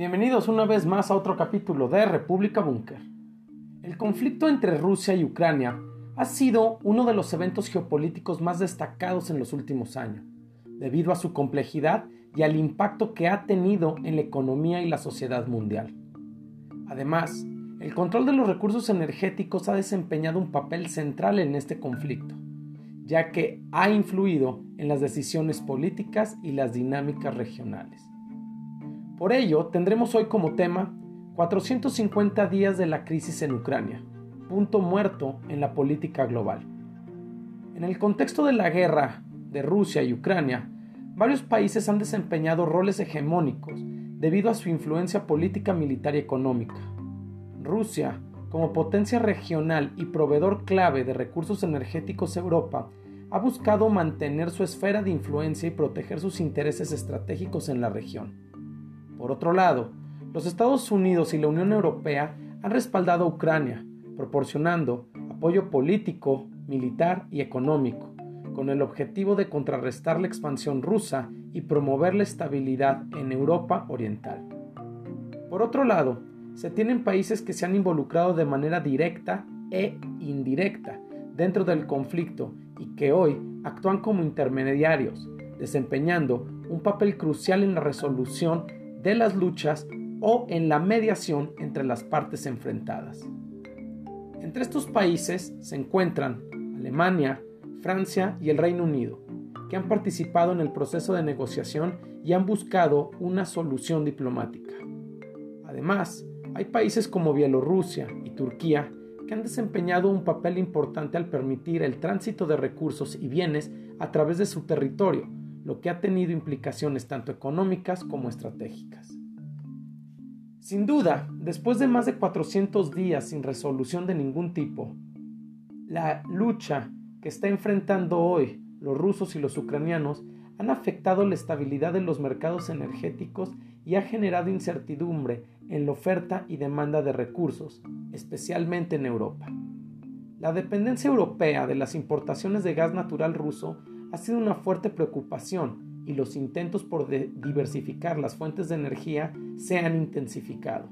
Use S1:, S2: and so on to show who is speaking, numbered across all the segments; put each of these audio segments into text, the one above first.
S1: Bienvenidos una vez más a otro capítulo de República Búnker. El conflicto entre Rusia y Ucrania ha sido uno de los eventos geopolíticos más destacados en los últimos años, debido a su complejidad y al impacto que ha tenido en la economía y la sociedad mundial. Además, el control de los recursos energéticos ha desempeñado un papel central en este conflicto, ya que ha influido en las decisiones políticas y las dinámicas regionales. Por ello, tendremos hoy como tema 450 días de la crisis en Ucrania, punto muerto en la política global. En el contexto de la guerra de Rusia y Ucrania, varios países han desempeñado roles hegemónicos debido a su influencia política, militar y económica. Rusia, como potencia regional y proveedor clave de recursos energéticos Europa, ha buscado mantener su esfera de influencia y proteger sus intereses estratégicos en la región. Por otro lado, los Estados Unidos y la Unión Europea han respaldado a Ucrania, proporcionando apoyo político, militar y económico, con el objetivo de contrarrestar la expansión rusa y promover la estabilidad en Europa Oriental. Por otro lado, se tienen países que se han involucrado de manera directa e indirecta dentro del conflicto y que hoy actúan como intermediarios, desempeñando un papel crucial en la resolución de las luchas o en la mediación entre las partes enfrentadas. Entre estos países se encuentran Alemania, Francia y el Reino Unido, que han participado en el proceso de negociación y han buscado una solución diplomática. Además, hay países como Bielorrusia y Turquía que han desempeñado un papel importante al permitir el tránsito de recursos y bienes a través de su territorio, lo que ha tenido implicaciones tanto económicas como estratégicas. Sin duda, después de más de 400 días sin resolución de ningún tipo, la lucha que está enfrentando hoy los rusos y los ucranianos han afectado la estabilidad de los mercados energéticos y ha generado incertidumbre en la oferta y demanda de recursos, especialmente en Europa. La dependencia europea de las importaciones de gas natural ruso ha sido una fuerte preocupación y los intentos por diversificar las fuentes de energía se han intensificado.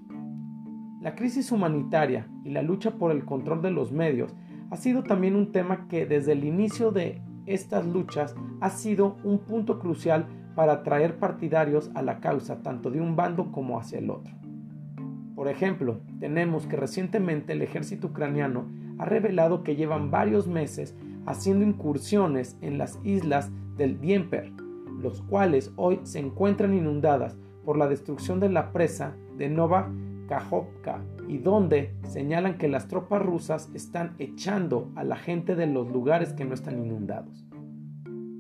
S1: La crisis humanitaria y la lucha por el control de los medios ha sido también un tema que desde el inicio de estas luchas ha sido un punto crucial para atraer partidarios a la causa tanto de un bando como hacia el otro. Por ejemplo, tenemos que recientemente el ejército ucraniano ha revelado que llevan varios meses haciendo incursiones en las islas del Dnieper, los cuales hoy se encuentran inundadas por la destrucción de la presa de Nova Kajovka y donde señalan que las tropas rusas están echando a la gente de los lugares que no están inundados.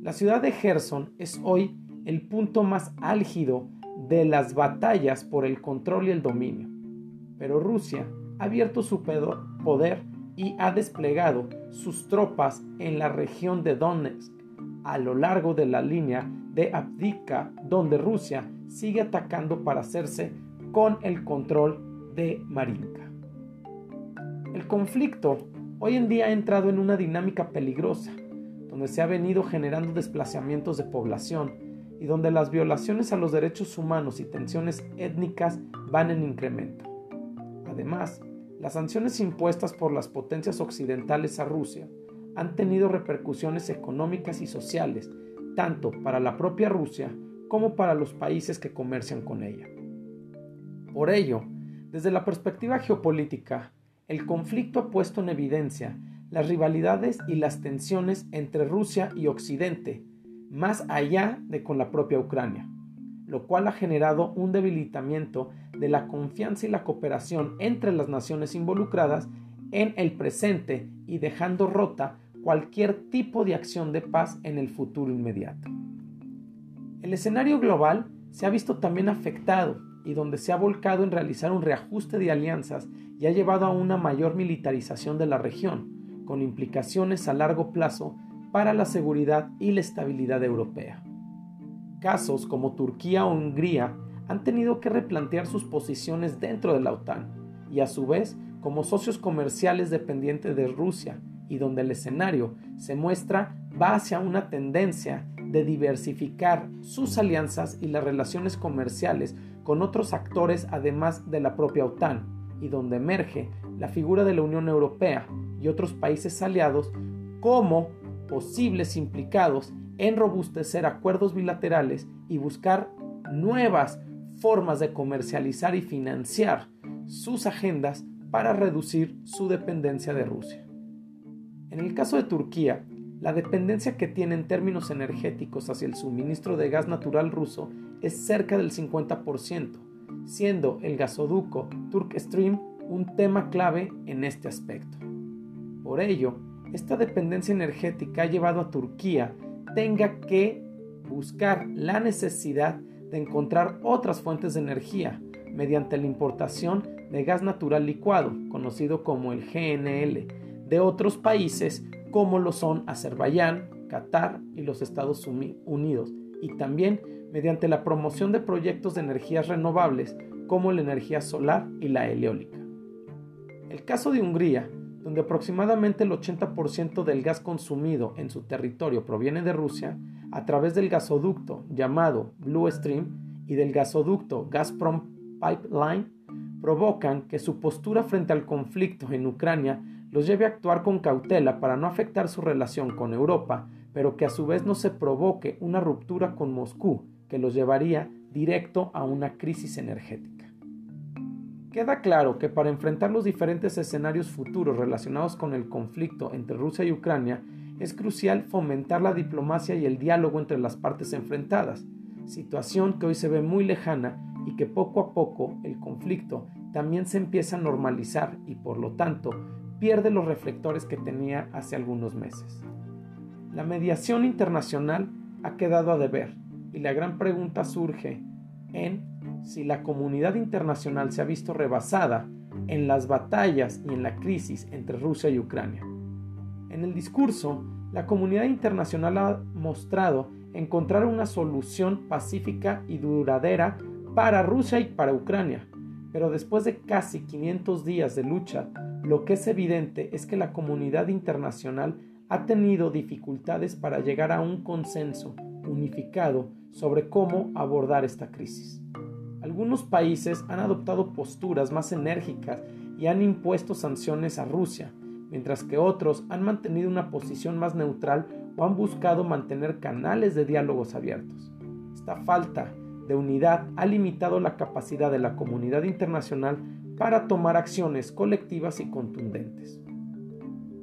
S1: La ciudad de Gerson es hoy el punto más álgido de las batallas por el control y el dominio, pero Rusia ha abierto su poder y ha desplegado sus tropas en la región de Donetsk a lo largo de la línea de Abdika, donde Rusia sigue atacando para hacerse con el control de Marinka. El conflicto hoy en día ha entrado en una dinámica peligrosa, donde se ha venido generando desplazamientos de población y donde las violaciones a los derechos humanos y tensiones étnicas van en incremento. Además, las sanciones impuestas por las potencias occidentales a Rusia han tenido repercusiones económicas y sociales, tanto para la propia Rusia como para los países que comercian con ella. Por ello, desde la perspectiva geopolítica, el conflicto ha puesto en evidencia las rivalidades y las tensiones entre Rusia y Occidente, más allá de con la propia Ucrania lo cual ha generado un debilitamiento de la confianza y la cooperación entre las naciones involucradas en el presente y dejando rota cualquier tipo de acción de paz en el futuro inmediato. El escenario global se ha visto también afectado y donde se ha volcado en realizar un reajuste de alianzas y ha llevado a una mayor militarización de la región, con implicaciones a largo plazo para la seguridad y la estabilidad europea. Casos como Turquía o Hungría han tenido que replantear sus posiciones dentro de la OTAN y a su vez como socios comerciales dependientes de Rusia y donde el escenario se muestra va hacia una tendencia de diversificar sus alianzas y las relaciones comerciales con otros actores además de la propia OTAN, y donde emerge la figura de la Unión Europea y otros países aliados como posibles implicados en robustecer acuerdos bilaterales y buscar nuevas formas de comercializar y financiar sus agendas para reducir su dependencia de Rusia. En el caso de Turquía, la dependencia que tiene en términos energéticos hacia el suministro de gas natural ruso es cerca del 50%, siendo el gasoducto Turk Stream un tema clave en este aspecto. Por ello, esta dependencia energética ha llevado a Turquía tenga que buscar la necesidad de encontrar otras fuentes de energía mediante la importación de gas natural licuado, conocido como el GNL, de otros países como lo son Azerbaiyán, Qatar y los Estados Unidos, y también mediante la promoción de proyectos de energías renovables como la energía solar y la eólica. El caso de Hungría, donde aproximadamente el 80% del gas consumido en su territorio proviene de Rusia, a través del gasoducto llamado Blue Stream y del gasoducto Gazprom Pipeline, provocan que su postura frente al conflicto en Ucrania los lleve a actuar con cautela para no afectar su relación con Europa, pero que a su vez no se provoque una ruptura con Moscú que los llevaría directo a una crisis energética. Queda claro que para enfrentar los diferentes escenarios futuros relacionados con el conflicto entre Rusia y Ucrania, es crucial fomentar la diplomacia y el diálogo entre las partes enfrentadas, situación que hoy se ve muy lejana y que poco a poco el conflicto también se empieza a normalizar y por lo tanto pierde los reflectores que tenía hace algunos meses. La mediación internacional ha quedado a deber y la gran pregunta surge en si la comunidad internacional se ha visto rebasada en las batallas y en la crisis entre Rusia y Ucrania. En el discurso, la comunidad internacional ha mostrado encontrar una solución pacífica y duradera para Rusia y para Ucrania, pero después de casi 500 días de lucha, lo que es evidente es que la comunidad internacional ha tenido dificultades para llegar a un consenso unificado sobre cómo abordar esta crisis. Algunos países han adoptado posturas más enérgicas y han impuesto sanciones a Rusia, mientras que otros han mantenido una posición más neutral o han buscado mantener canales de diálogos abiertos. Esta falta de unidad ha limitado la capacidad de la comunidad internacional para tomar acciones colectivas y contundentes.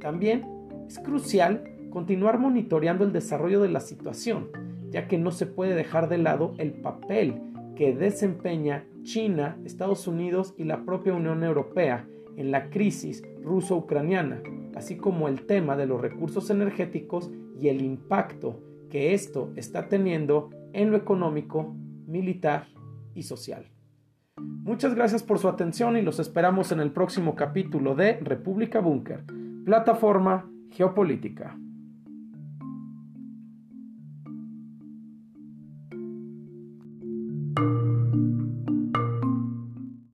S1: También es crucial continuar monitoreando el desarrollo de la situación, ya que no se puede dejar de lado el papel que desempeña China, Estados Unidos y la propia Unión Europea en la crisis ruso-ucraniana, así como el tema de los recursos energéticos y el impacto que esto está teniendo en lo económico militar y social. Muchas gracias por su atención y los esperamos en el próximo capítulo de República Búnker, plataforma geopolítica.